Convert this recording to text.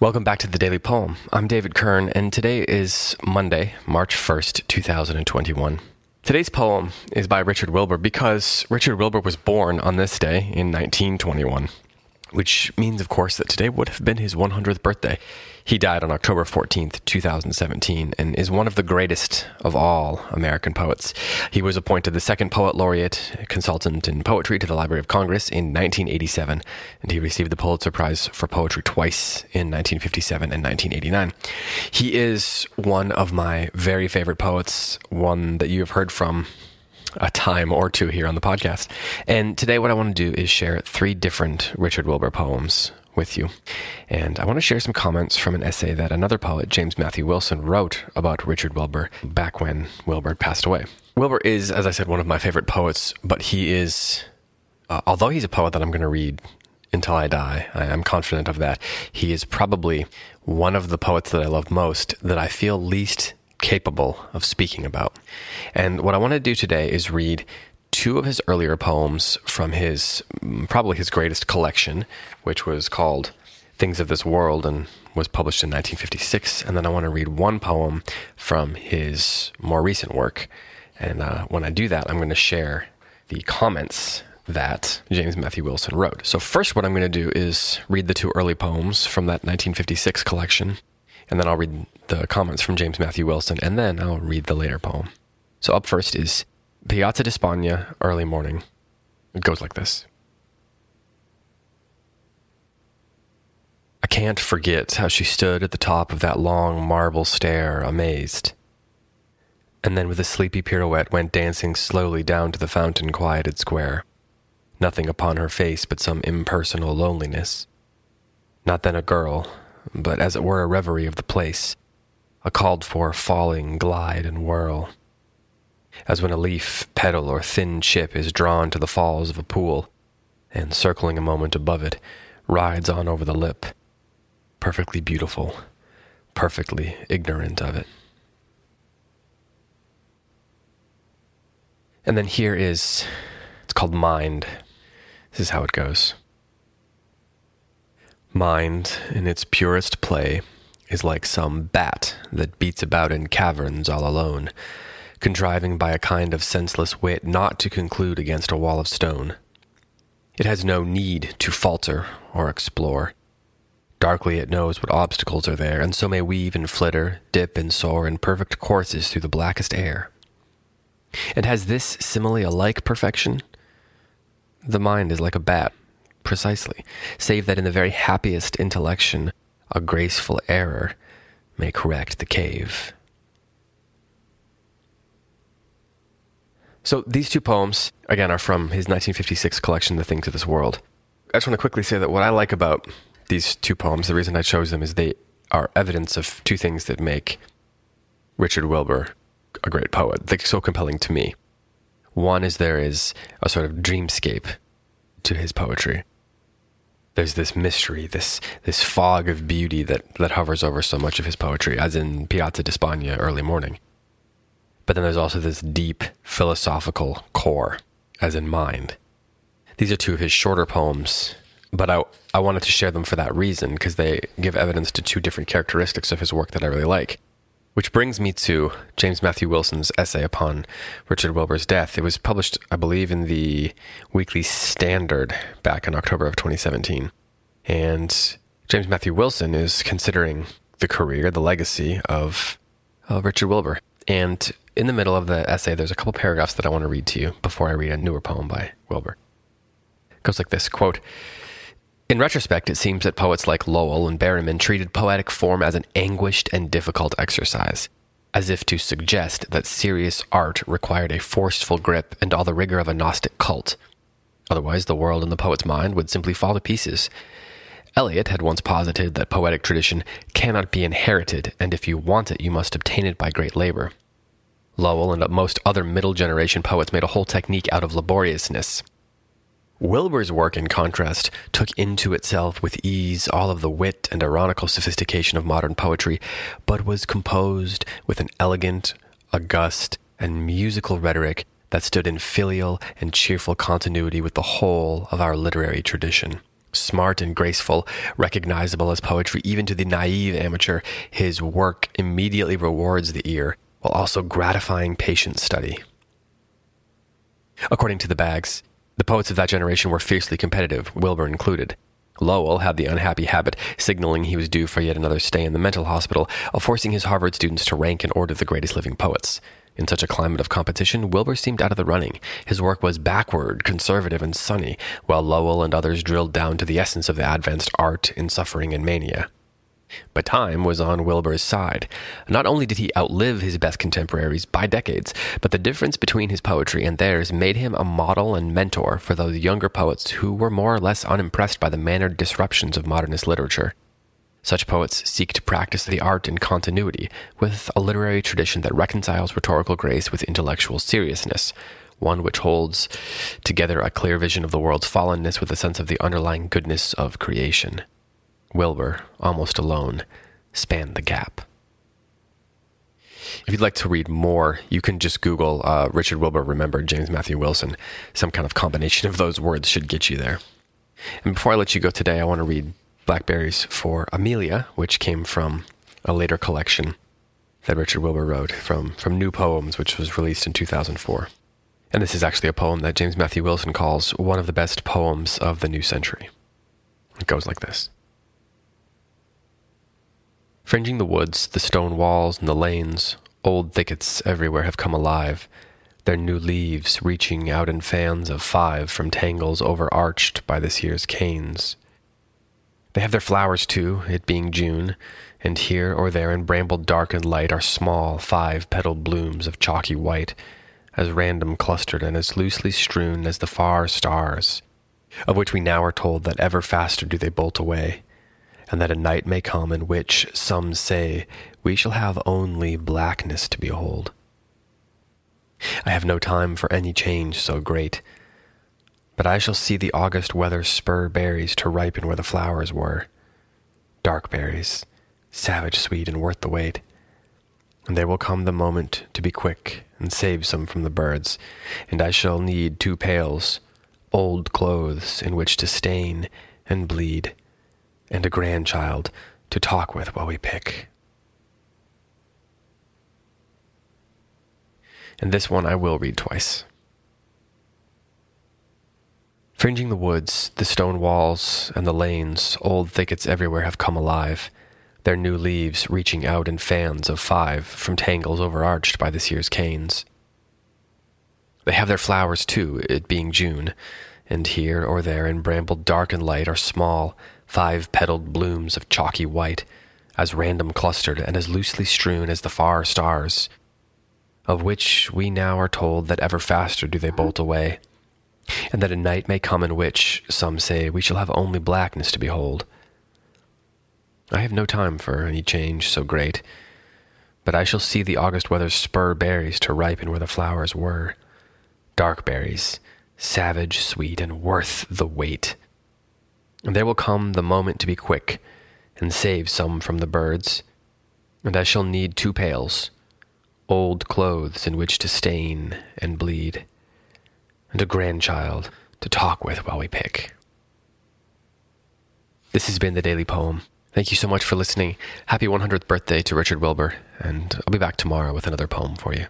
Welcome back to the Daily Poem. I'm David Kern, and today is Monday, March 1st, 2021. Today's poem is by Richard Wilbur because Richard Wilbur was born on this day in 1921 which means, of course, that today would have been his 100th birthday. He died on October 14th, 2017, and is one of the greatest of all American poets. He was appointed the second poet laureate, consultant in poetry to the Library of Congress in 1987, and he received the Pulitzer Prize for Poetry twice in 1957 and 1989. He is one of my very favorite poets, one that you have heard from a time or two here on the podcast. And today, what I want to do is share three different Richard Wilbur poems with you. And I want to share some comments from an essay that another poet, James Matthew Wilson, wrote about Richard Wilbur back when Wilbur passed away. Wilbur is, as I said, one of my favorite poets, but he is, uh, although he's a poet that I'm going to read until I die, I am confident of that, he is probably one of the poets that I love most that I feel least capable of speaking about. And what I want to do today is read two of his earlier poems from his probably his greatest collection, which was called Things of This World and was published in 1956. And then I want to read one poem from his more recent work. And uh, when I do that, I'm going to share the comments that James Matthew Wilson wrote. So, first, what I'm going to do is read the two early poems from that 1956 collection and then I'll read the comments from James Matthew Wilson, and then I'll read the later poem. So up first is Piazza di Spagna, early morning. It goes like this. I can't forget how she stood at the top of that long marble stair, amazed. And then with a sleepy pirouette went dancing slowly down to the fountain quieted square. Nothing upon her face but some impersonal loneliness. Not then a girl, but as it were a reverie of the place, a called for falling glide and whirl. As when a leaf, petal, or thin chip is drawn to the falls of a pool, and circling a moment above it, rides on over the lip, perfectly beautiful, perfectly ignorant of it. And then here is, it's called Mind. This is how it goes. Mind, in its purest play, is like some bat that beats about in caverns all alone, contriving by a kind of senseless wit not to conclude against a wall of stone. It has no need to falter or explore. Darkly it knows what obstacles are there, and so may weave and flitter, dip and soar in perfect courses through the blackest air. And has this simile a like perfection? The mind is like a bat, precisely, save that in the very happiest intellection, a graceful error may correct the cave. So these two poems, again, are from his 1956 collection, The Things of This World. I just want to quickly say that what I like about these two poems, the reason I chose them is they are evidence of two things that make Richard Wilbur a great poet. They're so compelling to me. One is there is a sort of dreamscape to his poetry there's this mystery, this this fog of beauty that that hovers over so much of his poetry, as in Piazza di Spagna, Early Morning. But then there's also this deep philosophical core, as in Mind. These are two of his shorter poems, but I I wanted to share them for that reason because they give evidence to two different characteristics of his work that I really like. Which brings me to James Matthew Wilson's essay upon Richard Wilbur's death. It was published, I believe, in the Weekly Standard back in October of 2017. And James Matthew Wilson is considering the career, the legacy of, of Richard Wilbur. And in the middle of the essay, there's a couple paragraphs that I want to read to you before I read a newer poem by Wilbur. It goes like this quote, in retrospect, it seems that poets like Lowell and Berryman treated poetic form as an anguished and difficult exercise, as if to suggest that serious art required a forceful grip and all the rigor of a Gnostic cult. Otherwise, the world in the poet's mind would simply fall to pieces. Eliot had once posited that poetic tradition cannot be inherited, and if you want it, you must obtain it by great labor. Lowell and most other middle generation poets made a whole technique out of laboriousness. Wilbur's work, in contrast, took into itself with ease all of the wit and ironical sophistication of modern poetry, but was composed with an elegant, august, and musical rhetoric that stood in filial and cheerful continuity with the whole of our literary tradition. Smart and graceful, recognizable as poetry even to the naive amateur, his work immediately rewards the ear while also gratifying patient study. According to the bags, the poets of that generation were fiercely competitive, Wilbur included. Lowell had the unhappy habit, signaling he was due for yet another stay in the mental hospital, of forcing his Harvard students to rank and order the greatest living poets. In such a climate of competition, Wilbur seemed out of the running. His work was backward, conservative, and sunny, while Lowell and others drilled down to the essence of the advanced art in suffering and mania. But time was on Wilbur's side. Not only did he outlive his best contemporaries by decades, but the difference between his poetry and theirs made him a model and mentor for those younger poets who were more or less unimpressed by the mannered disruptions of modernist literature. Such poets seek to practice the art in continuity with a literary tradition that reconciles rhetorical grace with intellectual seriousness, one which holds together a clear vision of the world's fallenness with a sense of the underlying goodness of creation. Wilbur, almost alone, spanned the gap. If you'd like to read more, you can just Google uh, Richard Wilbur remembered James Matthew Wilson. Some kind of combination of those words should get you there. And before I let you go today, I want to read Blackberries for Amelia, which came from a later collection that Richard Wilbur wrote from, from New Poems, which was released in 2004. And this is actually a poem that James Matthew Wilson calls one of the best poems of the new century. It goes like this. Fringing the woods, the stone walls, and the lanes, old thickets everywhere have come alive, their new leaves reaching out in fans of five from tangles overarched by this year's canes. They have their flowers too, it being June, and here or there in bramble dark and light are small, five petaled blooms of chalky white, as random clustered and as loosely strewn as the far stars, of which we now are told that ever faster do they bolt away and that a night may come in which, some say, we shall have only blackness to behold. I have no time for any change so great, but I shall see the August weather spur berries to ripen where the flowers were. Dark berries, savage sweet and worth the wait. And there will come the moment to be quick and save some from the birds, and I shall need two pails, old clothes in which to stain and bleed and a grandchild to talk with while we pick. And this one I will read twice. Fringing the woods, the stone walls, and the lanes, old thickets everywhere have come alive, their new leaves reaching out in fans of five from tangles overarched by this year's canes. They have their flowers too, it being June, and here or there in bramble dark and light are small, five petaled blooms of chalky white, as random clustered and as loosely strewn as the far stars, of which we now are told that ever faster do they bolt away, and that a night may come in which, some say, we shall have only blackness to behold. I have no time for any change so great, but I shall see the August weather spur berries to ripen where the flowers were. Dark berries, savage, sweet, and worth the wait. And there will come the moment to be quick and save some from the birds, and I shall need two pails, old clothes in which to stain and bleed, and a grandchild to talk with while we pick. This has been the Daily Poem. Thank you so much for listening. Happy 100th birthday to Richard Wilbur, and I'll be back tomorrow with another poem for you.